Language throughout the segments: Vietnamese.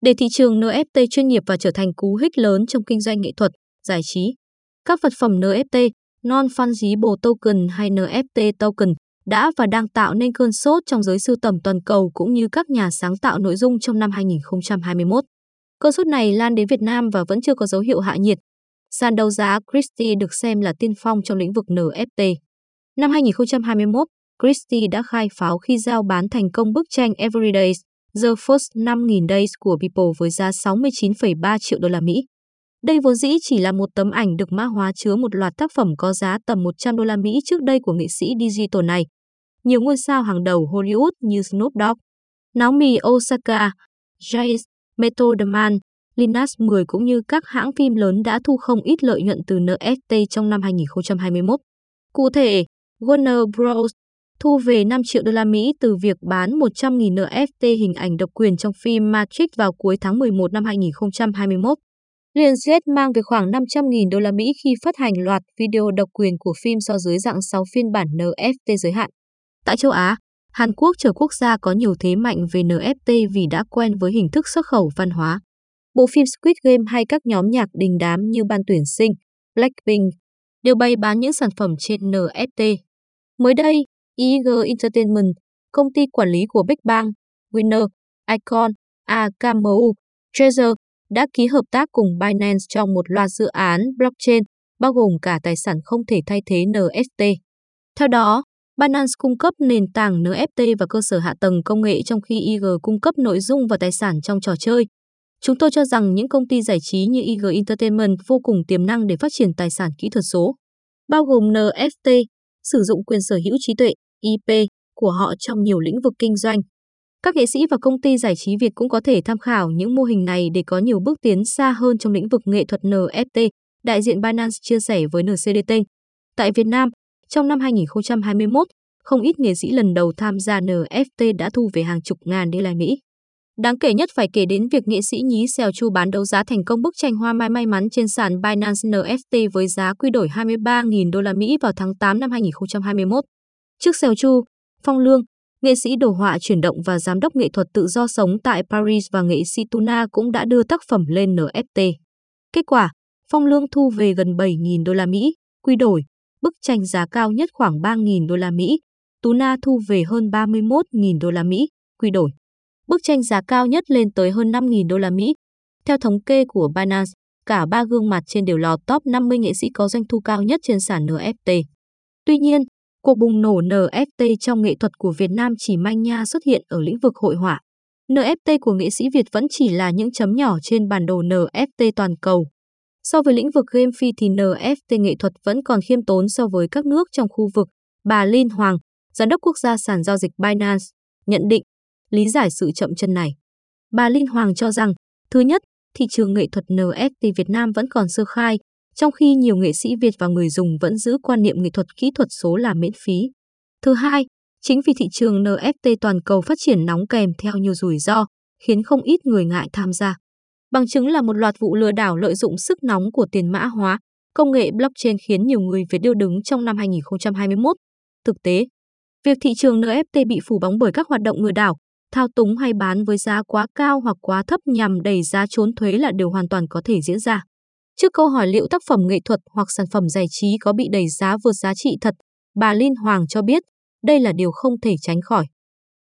để thị trường NFT chuyên nghiệp và trở thành cú hích lớn trong kinh doanh nghệ thuật, giải trí. Các vật phẩm NFT, Non-Fungible Token hay NFT Token đã và đang tạo nên cơn sốt trong giới sưu tầm toàn cầu cũng như các nhà sáng tạo nội dung trong năm 2021. Cơn sốt này lan đến Việt Nam và vẫn chưa có dấu hiệu hạ nhiệt. Sàn đấu giá Christie được xem là tiên phong trong lĩnh vực NFT. Năm 2021, Christie đã khai pháo khi giao bán thành công bức tranh Everydays, The First 5.000 Days của People với giá 69,3 triệu đô la Mỹ. Đây vốn dĩ chỉ là một tấm ảnh được mã hóa chứa một loạt tác phẩm có giá tầm 100 đô la Mỹ trước đây của nghệ sĩ digital này. Nhiều ngôi sao hàng đầu Hollywood như Snoop Dogg, Naomi Osaka, Jace, Method Man, Linus 10 cũng như các hãng phim lớn đã thu không ít lợi nhuận từ NFT trong năm 2021. Cụ thể, Warner Bros thu về 5 triệu đô la Mỹ từ việc bán 100.000 NFT hình ảnh độc quyền trong phim Matrix vào cuối tháng 11 năm 2021. Lionsgate mang về khoảng 500.000 đô la Mỹ khi phát hành loạt video độc quyền của phim so dưới dạng 6 phiên bản NFT giới hạn. Tại châu Á, Hàn Quốc trở quốc gia có nhiều thế mạnh về NFT vì đã quen với hình thức xuất khẩu văn hóa. Bộ phim Squid Game hay các nhóm nhạc đình đám như Ban tuyển sinh, Blackpink đều bày bán những sản phẩm trên NFT. Mới đây, IG Entertainment, công ty quản lý của Big Bang, Winner, Icon, AKMU, Treasure đã ký hợp tác cùng Binance trong một loạt dự án blockchain, bao gồm cả tài sản không thể thay thế NFT. Theo đó, Binance cung cấp nền tảng NFT và cơ sở hạ tầng công nghệ trong khi IG cung cấp nội dung và tài sản trong trò chơi. Chúng tôi cho rằng những công ty giải trí như IG Entertainment vô cùng tiềm năng để phát triển tài sản kỹ thuật số, bao gồm NFT, sử dụng quyền sở hữu trí tuệ, IP của họ trong nhiều lĩnh vực kinh doanh. Các nghệ sĩ và công ty giải trí Việt cũng có thể tham khảo những mô hình này để có nhiều bước tiến xa hơn trong lĩnh vực nghệ thuật NFT, đại diện Binance chia sẻ với NCDT. Tại Việt Nam, trong năm 2021, không ít nghệ sĩ lần đầu tham gia NFT đã thu về hàng chục ngàn đô la Mỹ. Đáng kể nhất phải kể đến việc nghệ sĩ nhí Xèo Chu bán đấu giá thành công bức tranh hoa mai may mắn trên sàn Binance NFT với giá quy đổi 23.000 đô la Mỹ vào tháng 8 năm 2021. Trước Sèo Chu, Phong Lương, nghệ sĩ đồ họa chuyển động và giám đốc nghệ thuật tự do sống tại Paris và nghệ sĩ Tuna cũng đã đưa tác phẩm lên NFT. Kết quả, Phong Lương thu về gần 7.000 đô la Mỹ, quy đổi, bức tranh giá cao nhất khoảng 3.000 đô la Mỹ. Tuna thu về hơn 31.000 đô la Mỹ, quy đổi. Bức tranh giá cao nhất lên tới hơn 5.000 đô la Mỹ. Theo thống kê của Binance, cả ba gương mặt trên đều lọt top 50 nghệ sĩ có doanh thu cao nhất trên sàn NFT. Tuy nhiên, Cuộc bùng nổ NFT trong nghệ thuật của Việt Nam chỉ manh nha xuất hiện ở lĩnh vực hội họa. NFT của nghệ sĩ Việt vẫn chỉ là những chấm nhỏ trên bản đồ NFT toàn cầu. So với lĩnh vực game phi thì NFT nghệ thuật vẫn còn khiêm tốn so với các nước trong khu vực. Bà Linh Hoàng, giám đốc quốc gia sàn giao dịch Binance, nhận định, lý giải sự chậm chân này. Bà Linh Hoàng cho rằng, thứ nhất, thị trường nghệ thuật NFT Việt Nam vẫn còn sơ khai, trong khi nhiều nghệ sĩ Việt và người dùng vẫn giữ quan niệm nghệ thuật kỹ thuật số là miễn phí. Thứ hai, chính vì thị trường NFT toàn cầu phát triển nóng kèm theo nhiều rủi ro, khiến không ít người ngại tham gia. Bằng chứng là một loạt vụ lừa đảo lợi dụng sức nóng của tiền mã hóa, công nghệ blockchain khiến nhiều người Việt điêu đứng trong năm 2021. Thực tế, việc thị trường NFT bị phủ bóng bởi các hoạt động lừa đảo, thao túng hay bán với giá quá cao hoặc quá thấp nhằm đẩy giá trốn thuế là điều hoàn toàn có thể diễn ra. Trước câu hỏi liệu tác phẩm nghệ thuật hoặc sản phẩm giải trí có bị đẩy giá vượt giá trị thật, bà Liên Hoàng cho biết đây là điều không thể tránh khỏi.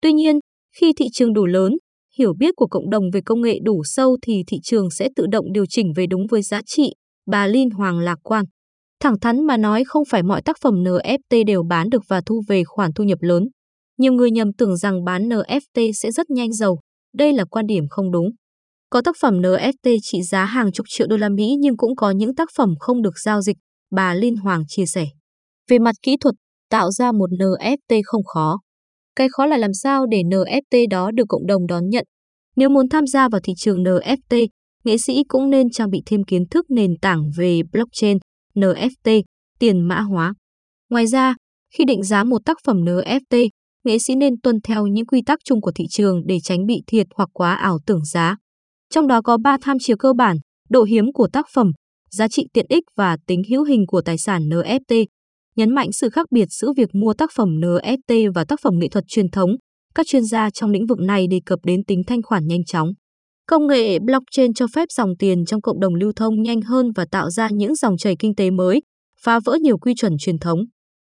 Tuy nhiên, khi thị trường đủ lớn, hiểu biết của cộng đồng về công nghệ đủ sâu thì thị trường sẽ tự động điều chỉnh về đúng với giá trị, bà Liên Hoàng lạc quan. Thẳng thắn mà nói không phải mọi tác phẩm NFT đều bán được và thu về khoản thu nhập lớn. Nhiều người nhầm tưởng rằng bán NFT sẽ rất nhanh giàu. Đây là quan điểm không đúng. Có tác phẩm NFT trị giá hàng chục triệu đô la Mỹ nhưng cũng có những tác phẩm không được giao dịch, bà Linh Hoàng chia sẻ. Về mặt kỹ thuật, tạo ra một NFT không khó. Cái khó là làm sao để NFT đó được cộng đồng đón nhận. Nếu muốn tham gia vào thị trường NFT, nghệ sĩ cũng nên trang bị thêm kiến thức nền tảng về blockchain, NFT, tiền mã hóa. Ngoài ra, khi định giá một tác phẩm NFT, nghệ sĩ nên tuân theo những quy tắc chung của thị trường để tránh bị thiệt hoặc quá ảo tưởng giá. Trong đó có 3 tham chiếu cơ bản, độ hiếm của tác phẩm, giá trị tiện ích và tính hữu hình của tài sản NFT. Nhấn mạnh sự khác biệt giữa việc mua tác phẩm NFT và tác phẩm nghệ thuật truyền thống, các chuyên gia trong lĩnh vực này đề cập đến tính thanh khoản nhanh chóng. Công nghệ blockchain cho phép dòng tiền trong cộng đồng lưu thông nhanh hơn và tạo ra những dòng chảy kinh tế mới, phá vỡ nhiều quy chuẩn truyền thống.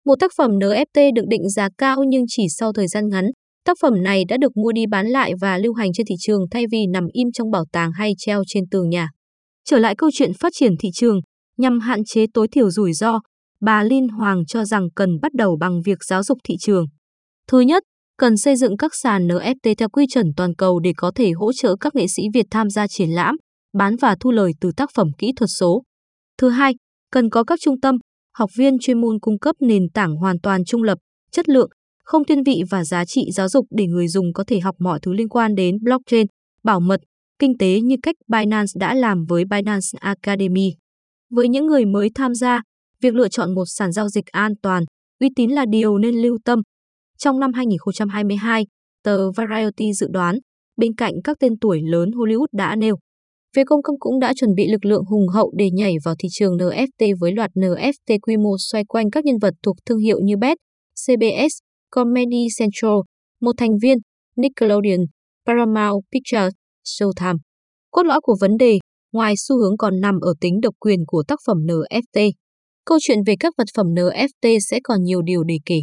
Một tác phẩm NFT được định giá cao nhưng chỉ sau thời gian ngắn, tác phẩm này đã được mua đi bán lại và lưu hành trên thị trường thay vì nằm im trong bảo tàng hay treo trên tường nhà. Trở lại câu chuyện phát triển thị trường, nhằm hạn chế tối thiểu rủi ro, bà Linh Hoàng cho rằng cần bắt đầu bằng việc giáo dục thị trường. Thứ nhất, cần xây dựng các sàn NFT theo quy chuẩn toàn cầu để có thể hỗ trợ các nghệ sĩ Việt tham gia triển lãm, bán và thu lời từ tác phẩm kỹ thuật số. Thứ hai, cần có các trung tâm, học viên chuyên môn cung cấp nền tảng hoàn toàn trung lập, chất lượng, không thiên vị và giá trị giáo dục để người dùng có thể học mọi thứ liên quan đến blockchain, bảo mật, kinh tế như cách Binance đã làm với Binance Academy. Với những người mới tham gia, việc lựa chọn một sàn giao dịch an toàn, uy tín là điều nên lưu tâm. Trong năm 2022, tờ Variety dự đoán, bên cạnh các tên tuổi lớn Hollywood đã nêu, Viacom cũng đã chuẩn bị lực lượng hùng hậu để nhảy vào thị trường NFT với loạt NFT quy mô xoay quanh các nhân vật thuộc thương hiệu như Bet, CBS, Comedy Central, một thành viên, Nickelodeon, Paramount Pictures, Showtime. Cốt lõi của vấn đề, ngoài xu hướng còn nằm ở tính độc quyền của tác phẩm NFT. Câu chuyện về các vật phẩm NFT sẽ còn nhiều điều để kể.